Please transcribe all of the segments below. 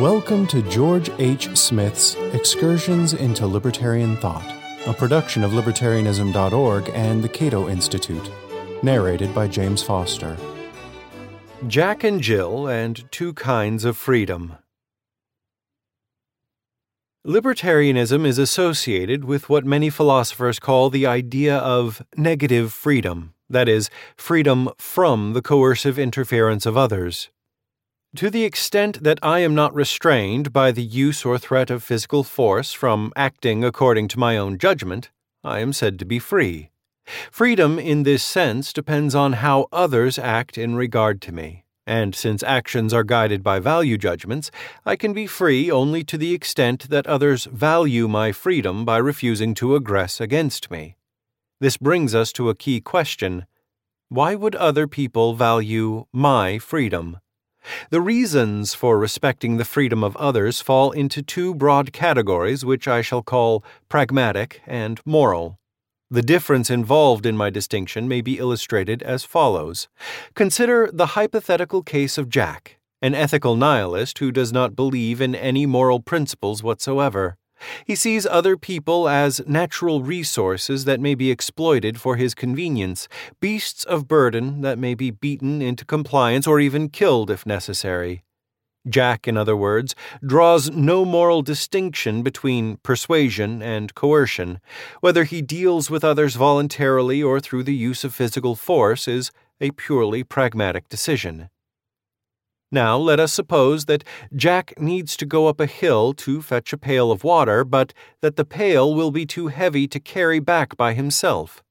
Welcome to George H. Smith's Excursions into Libertarian Thought, a production of libertarianism.org and the Cato Institute, narrated by James Foster. Jack and Jill and Two Kinds of Freedom. Libertarianism is associated with what many philosophers call the idea of negative freedom, that is, freedom from the coercive interference of others. To the extent that I am not restrained by the use or threat of physical force from acting according to my own judgment, I am said to be free. Freedom in this sense depends on how others act in regard to me, and since actions are guided by value judgments, I can be free only to the extent that others value my freedom by refusing to aggress against me. This brings us to a key question Why would other people value my freedom? The reasons for respecting the freedom of others fall into two broad categories, which I shall call pragmatic and moral. The difference involved in my distinction may be illustrated as follows Consider the hypothetical case of Jack, an ethical nihilist who does not believe in any moral principles whatsoever. He sees other people as natural resources that may be exploited for his convenience, beasts of burden that may be beaten into compliance or even killed if necessary. Jack, in other words, draws no moral distinction between persuasion and coercion. Whether he deals with others voluntarily or through the use of physical force is a purely pragmatic decision. Now, let us suppose that Jack needs to go up a hill to fetch a pail of water, but that the pail will be too heavy to carry back by himself.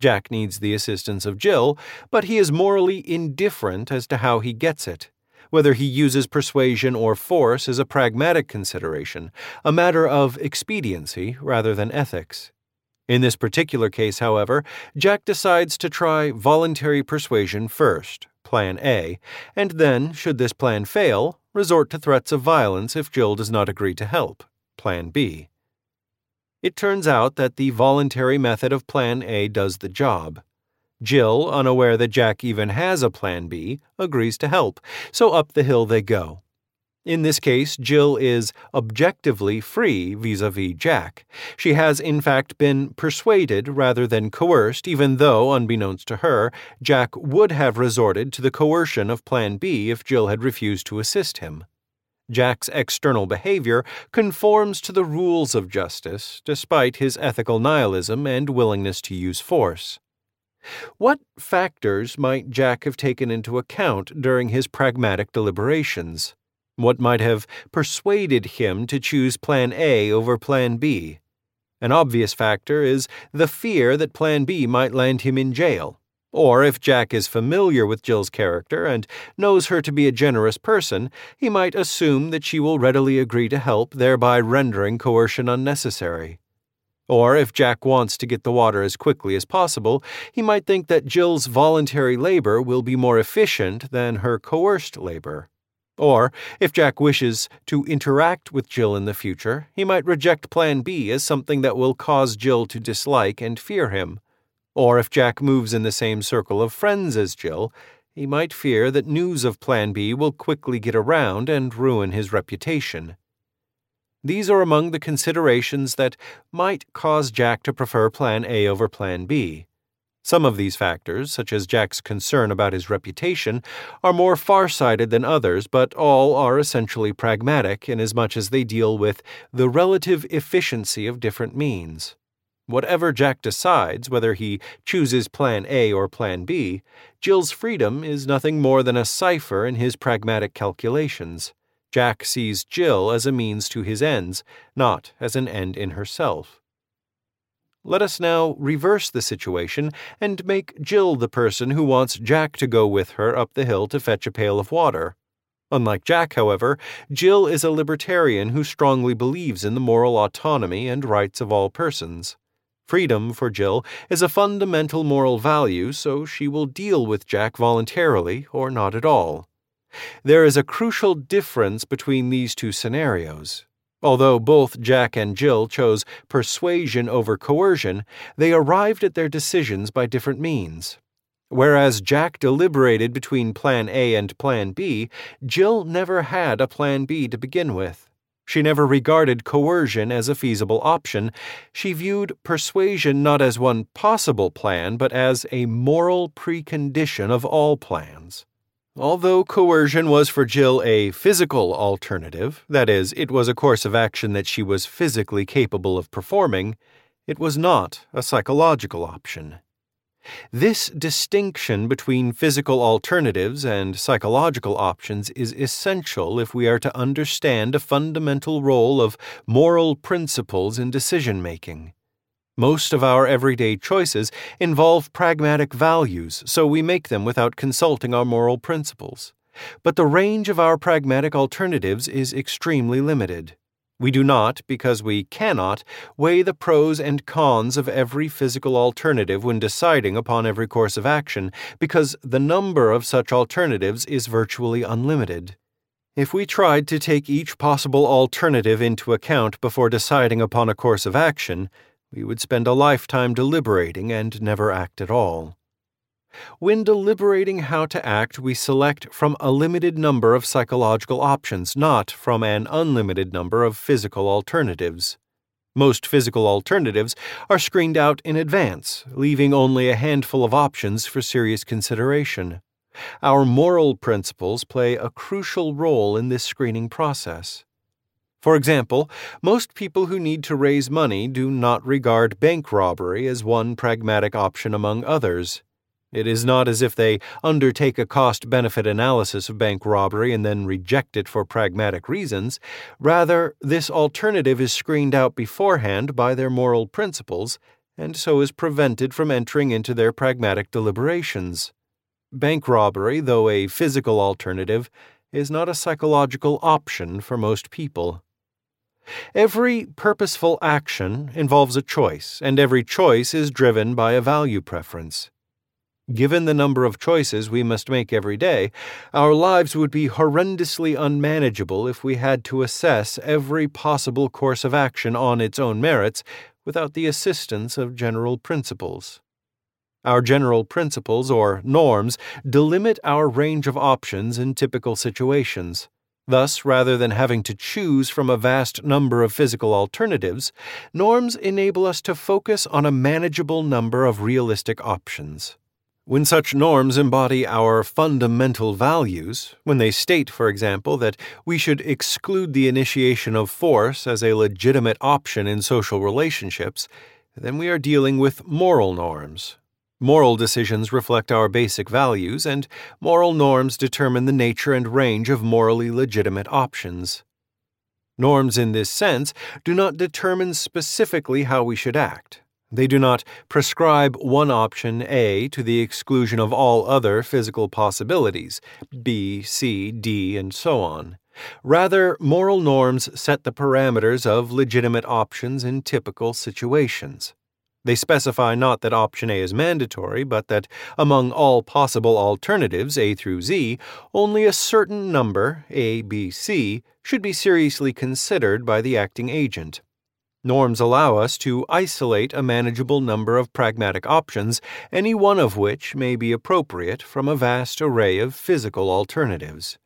Jack needs the assistance of Jill, but he is morally indifferent as to how he gets it. Whether he uses persuasion or force is a pragmatic consideration, a matter of expediency rather than ethics. In this particular case, however, Jack decides to try voluntary persuasion first, Plan A, and then, should this plan fail, resort to threats of violence if Jill does not agree to help, Plan B. It turns out that the voluntary method of Plan A does the job. Jill, unaware that Jack even has a Plan B, agrees to help, so up the hill they go. In this case, Jill is objectively free vis a vis Jack. She has, in fact, been persuaded rather than coerced, even though, unbeknownst to her, Jack would have resorted to the coercion of Plan B if Jill had refused to assist him. Jack's external behavior conforms to the rules of justice, despite his ethical nihilism and willingness to use force. What factors might Jack have taken into account during his pragmatic deliberations? What might have persuaded him to choose Plan A over Plan B? An obvious factor is the fear that Plan B might land him in jail. Or if Jack is familiar with Jill's character and knows her to be a generous person, he might assume that she will readily agree to help, thereby rendering coercion unnecessary. Or if Jack wants to get the water as quickly as possible, he might think that Jill's voluntary labor will be more efficient than her coerced labor. Or, if Jack wishes to interact with Jill in the future, he might reject Plan B as something that will cause Jill to dislike and fear him. Or, if Jack moves in the same circle of friends as Jill, he might fear that news of Plan B will quickly get around and ruin his reputation. These are among the considerations that might cause Jack to prefer Plan A over Plan B. Some of these factors, such as Jack's concern about his reputation, are more far sighted than others, but all are essentially pragmatic inasmuch as they deal with the relative efficiency of different means. Whatever Jack decides, whether he chooses Plan A or Plan B, Jill's freedom is nothing more than a cipher in his pragmatic calculations. Jack sees Jill as a means to his ends, not as an end in herself. Let us now reverse the situation and make Jill the person who wants Jack to go with her up the hill to fetch a pail of water. Unlike Jack, however, Jill is a libertarian who strongly believes in the moral autonomy and rights of all persons. Freedom, for Jill, is a fundamental moral value, so she will deal with Jack voluntarily or not at all. There is a crucial difference between these two scenarios. Although both Jack and Jill chose persuasion over coercion, they arrived at their decisions by different means. Whereas Jack deliberated between Plan A and Plan B, Jill never had a Plan B to begin with. She never regarded coercion as a feasible option. She viewed persuasion not as one possible plan, but as a moral precondition of all plans. Although coercion was for Jill a physical alternative, that is, it was a course of action that she was physically capable of performing, it was not a psychological option. This distinction between physical alternatives and psychological options is essential if we are to understand a fundamental role of moral principles in decision making. Most of our everyday choices involve pragmatic values, so we make them without consulting our moral principles. But the range of our pragmatic alternatives is extremely limited. We do not, because we cannot, weigh the pros and cons of every physical alternative when deciding upon every course of action, because the number of such alternatives is virtually unlimited. If we tried to take each possible alternative into account before deciding upon a course of action, we would spend a lifetime deliberating and never act at all. When deliberating how to act, we select from a limited number of psychological options, not from an unlimited number of physical alternatives. Most physical alternatives are screened out in advance, leaving only a handful of options for serious consideration. Our moral principles play a crucial role in this screening process. For example, most people who need to raise money do not regard bank robbery as one pragmatic option among others. It is not as if they undertake a cost benefit analysis of bank robbery and then reject it for pragmatic reasons. Rather, this alternative is screened out beforehand by their moral principles and so is prevented from entering into their pragmatic deliberations. Bank robbery, though a physical alternative, is not a psychological option for most people. Every purposeful action involves a choice, and every choice is driven by a value preference. Given the number of choices we must make every day, our lives would be horrendously unmanageable if we had to assess every possible course of action on its own merits without the assistance of general principles. Our general principles, or norms, delimit our range of options in typical situations. Thus, rather than having to choose from a vast number of physical alternatives, norms enable us to focus on a manageable number of realistic options. When such norms embody our fundamental values, when they state, for example, that we should exclude the initiation of force as a legitimate option in social relationships, then we are dealing with moral norms, Moral decisions reflect our basic values, and moral norms determine the nature and range of morally legitimate options. Norms in this sense do not determine specifically how we should act. They do not prescribe one option A to the exclusion of all other physical possibilities B, C, D, and so on. Rather, moral norms set the parameters of legitimate options in typical situations. They specify not that option A is mandatory, but that among all possible alternatives A through Z, only a certain number, A, B, C, should be seriously considered by the acting agent. Norms allow us to isolate a manageable number of pragmatic options, any one of which may be appropriate from a vast array of physical alternatives.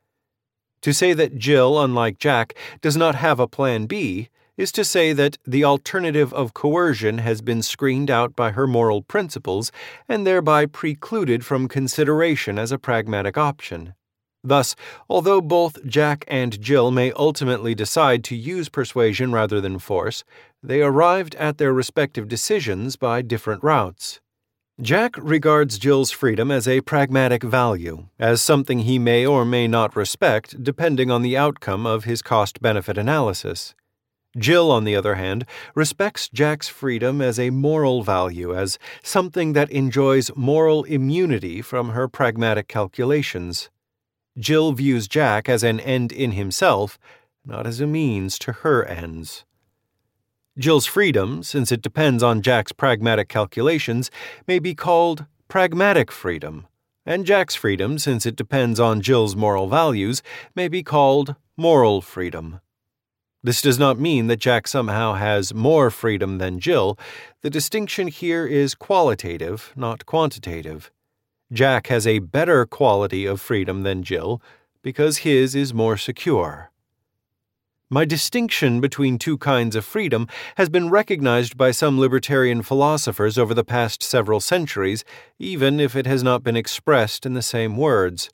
To say that Jill, unlike Jack, does not have a plan B is to say that the alternative of coercion has been screened out by her moral principles and thereby precluded from consideration as a pragmatic option. Thus, although both Jack and Jill may ultimately decide to use persuasion rather than force, they arrived at their respective decisions by different routes. Jack regards Jill's freedom as a pragmatic value, as something he may or may not respect depending on the outcome of his cost benefit analysis. Jill, on the other hand, respects Jack's freedom as a moral value, as something that enjoys moral immunity from her pragmatic calculations. Jill views Jack as an end in himself, not as a means to her ends. Jill's freedom, since it depends on Jack's pragmatic calculations, may be called pragmatic freedom, and Jack's freedom, since it depends on Jill's moral values, may be called moral freedom. This does not mean that Jack somehow has more freedom than Jill. The distinction here is qualitative, not quantitative. Jack has a better quality of freedom than Jill because his is more secure. My distinction between two kinds of freedom has been recognized by some libertarian philosophers over the past several centuries, even if it has not been expressed in the same words.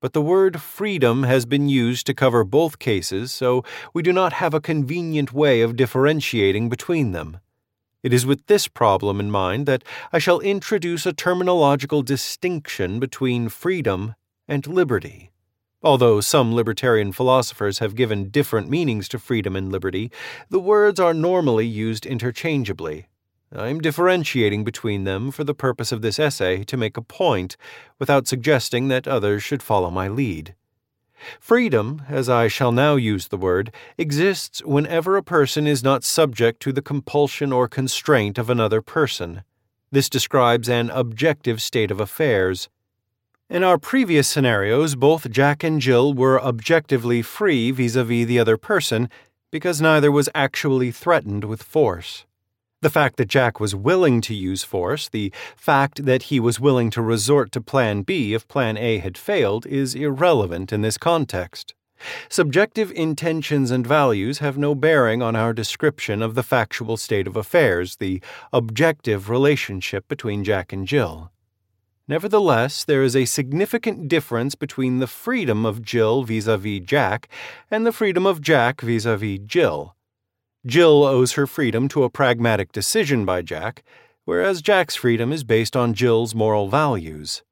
But the word freedom has been used to cover both cases, so we do not have a convenient way of differentiating between them. It is with this problem in mind that I shall introduce a terminological distinction between freedom and liberty. Although some libertarian philosophers have given different meanings to freedom and liberty, the words are normally used interchangeably. I am differentiating between them for the purpose of this essay to make a point, without suggesting that others should follow my lead. Freedom, as I shall now use the word, exists whenever a person is not subject to the compulsion or constraint of another person. This describes an objective state of affairs. In our previous scenarios, both Jack and Jill were objectively free vis a vis the other person because neither was actually threatened with force. The fact that Jack was willing to use force, the fact that he was willing to resort to Plan B if Plan A had failed, is irrelevant in this context. Subjective intentions and values have no bearing on our description of the factual state of affairs, the objective relationship between Jack and Jill. Nevertheless, there is a significant difference between the freedom of Jill vis a vis Jack and the freedom of Jack vis a vis Jill. Jill owes her freedom to a pragmatic decision by Jack, whereas Jack's freedom is based on Jill's moral values.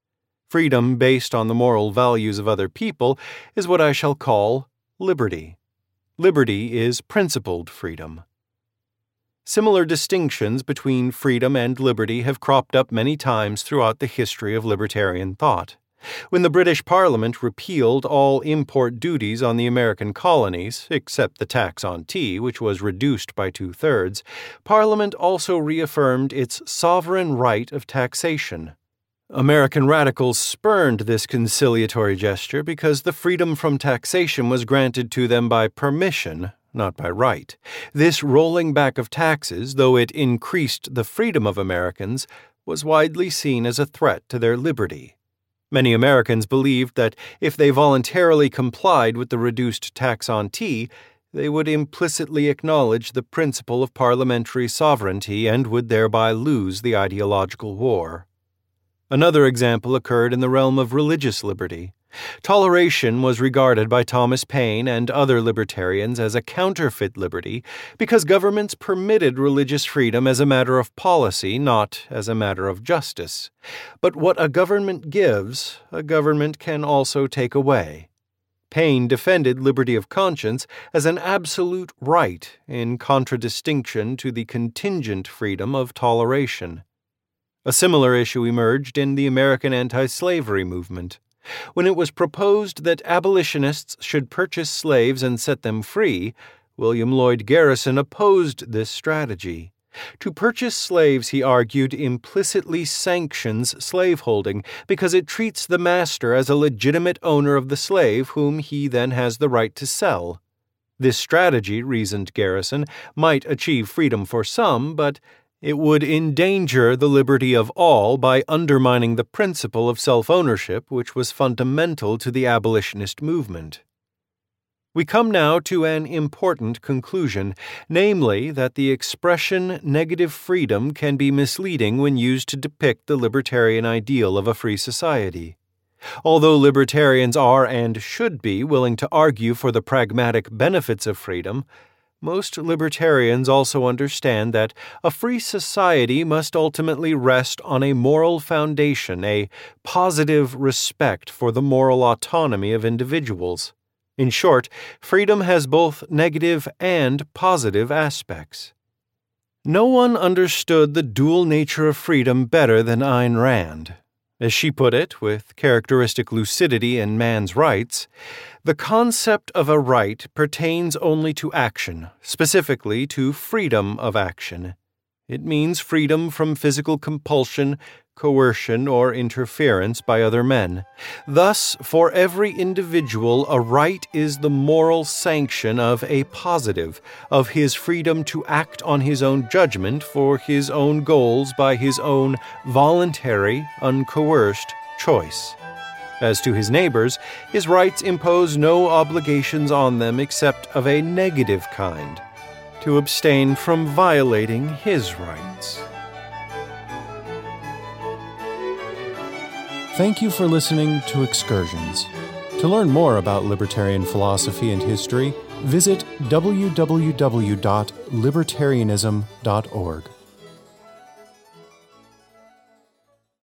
Freedom based on the moral values of other people is what I shall call liberty. Liberty is principled freedom. Similar distinctions between freedom and liberty have cropped up many times throughout the history of libertarian thought. When the British Parliament repealed all import duties on the American colonies, except the tax on tea, which was reduced by two thirds, Parliament also reaffirmed its sovereign right of taxation. American radicals spurned this conciliatory gesture because the freedom from taxation was granted to them by permission not by right. This rolling back of taxes, though it increased the freedom of Americans, was widely seen as a threat to their liberty. Many Americans believed that if they voluntarily complied with the reduced tax on tea, they would implicitly acknowledge the principle of parliamentary sovereignty and would thereby lose the ideological war. Another example occurred in the realm of religious liberty. Toleration was regarded by Thomas Paine and other libertarians as a counterfeit liberty because governments permitted religious freedom as a matter of policy, not as a matter of justice. But what a government gives, a government can also take away. Paine defended liberty of conscience as an absolute right in contradistinction to the contingent freedom of toleration. A similar issue emerged in the American anti slavery movement. When it was proposed that abolitionists should purchase slaves and set them free, William Lloyd Garrison opposed this strategy. To purchase slaves, he argued, implicitly sanctions slaveholding because it treats the master as a legitimate owner of the slave whom he then has the right to sell. This strategy, reasoned Garrison, might achieve freedom for some, but it would endanger the liberty of all by undermining the principle of self ownership, which was fundamental to the abolitionist movement. We come now to an important conclusion, namely that the expression negative freedom can be misleading when used to depict the libertarian ideal of a free society. Although libertarians are and should be willing to argue for the pragmatic benefits of freedom, most libertarians also understand that a free society must ultimately rest on a moral foundation, a positive respect for the moral autonomy of individuals. In short, freedom has both negative and positive aspects. No one understood the dual nature of freedom better than Ayn Rand. As she put it, with characteristic lucidity in man's rights, the concept of a right pertains only to action, specifically to freedom of action. It means freedom from physical compulsion, coercion, or interference by other men. Thus, for every individual, a right is the moral sanction of a positive, of his freedom to act on his own judgment for his own goals by his own voluntary, uncoerced choice. As to his neighbors, his rights impose no obligations on them except of a negative kind to abstain from violating his rights. Thank you for listening to Excursions. To learn more about libertarian philosophy and history, visit www.libertarianism.org.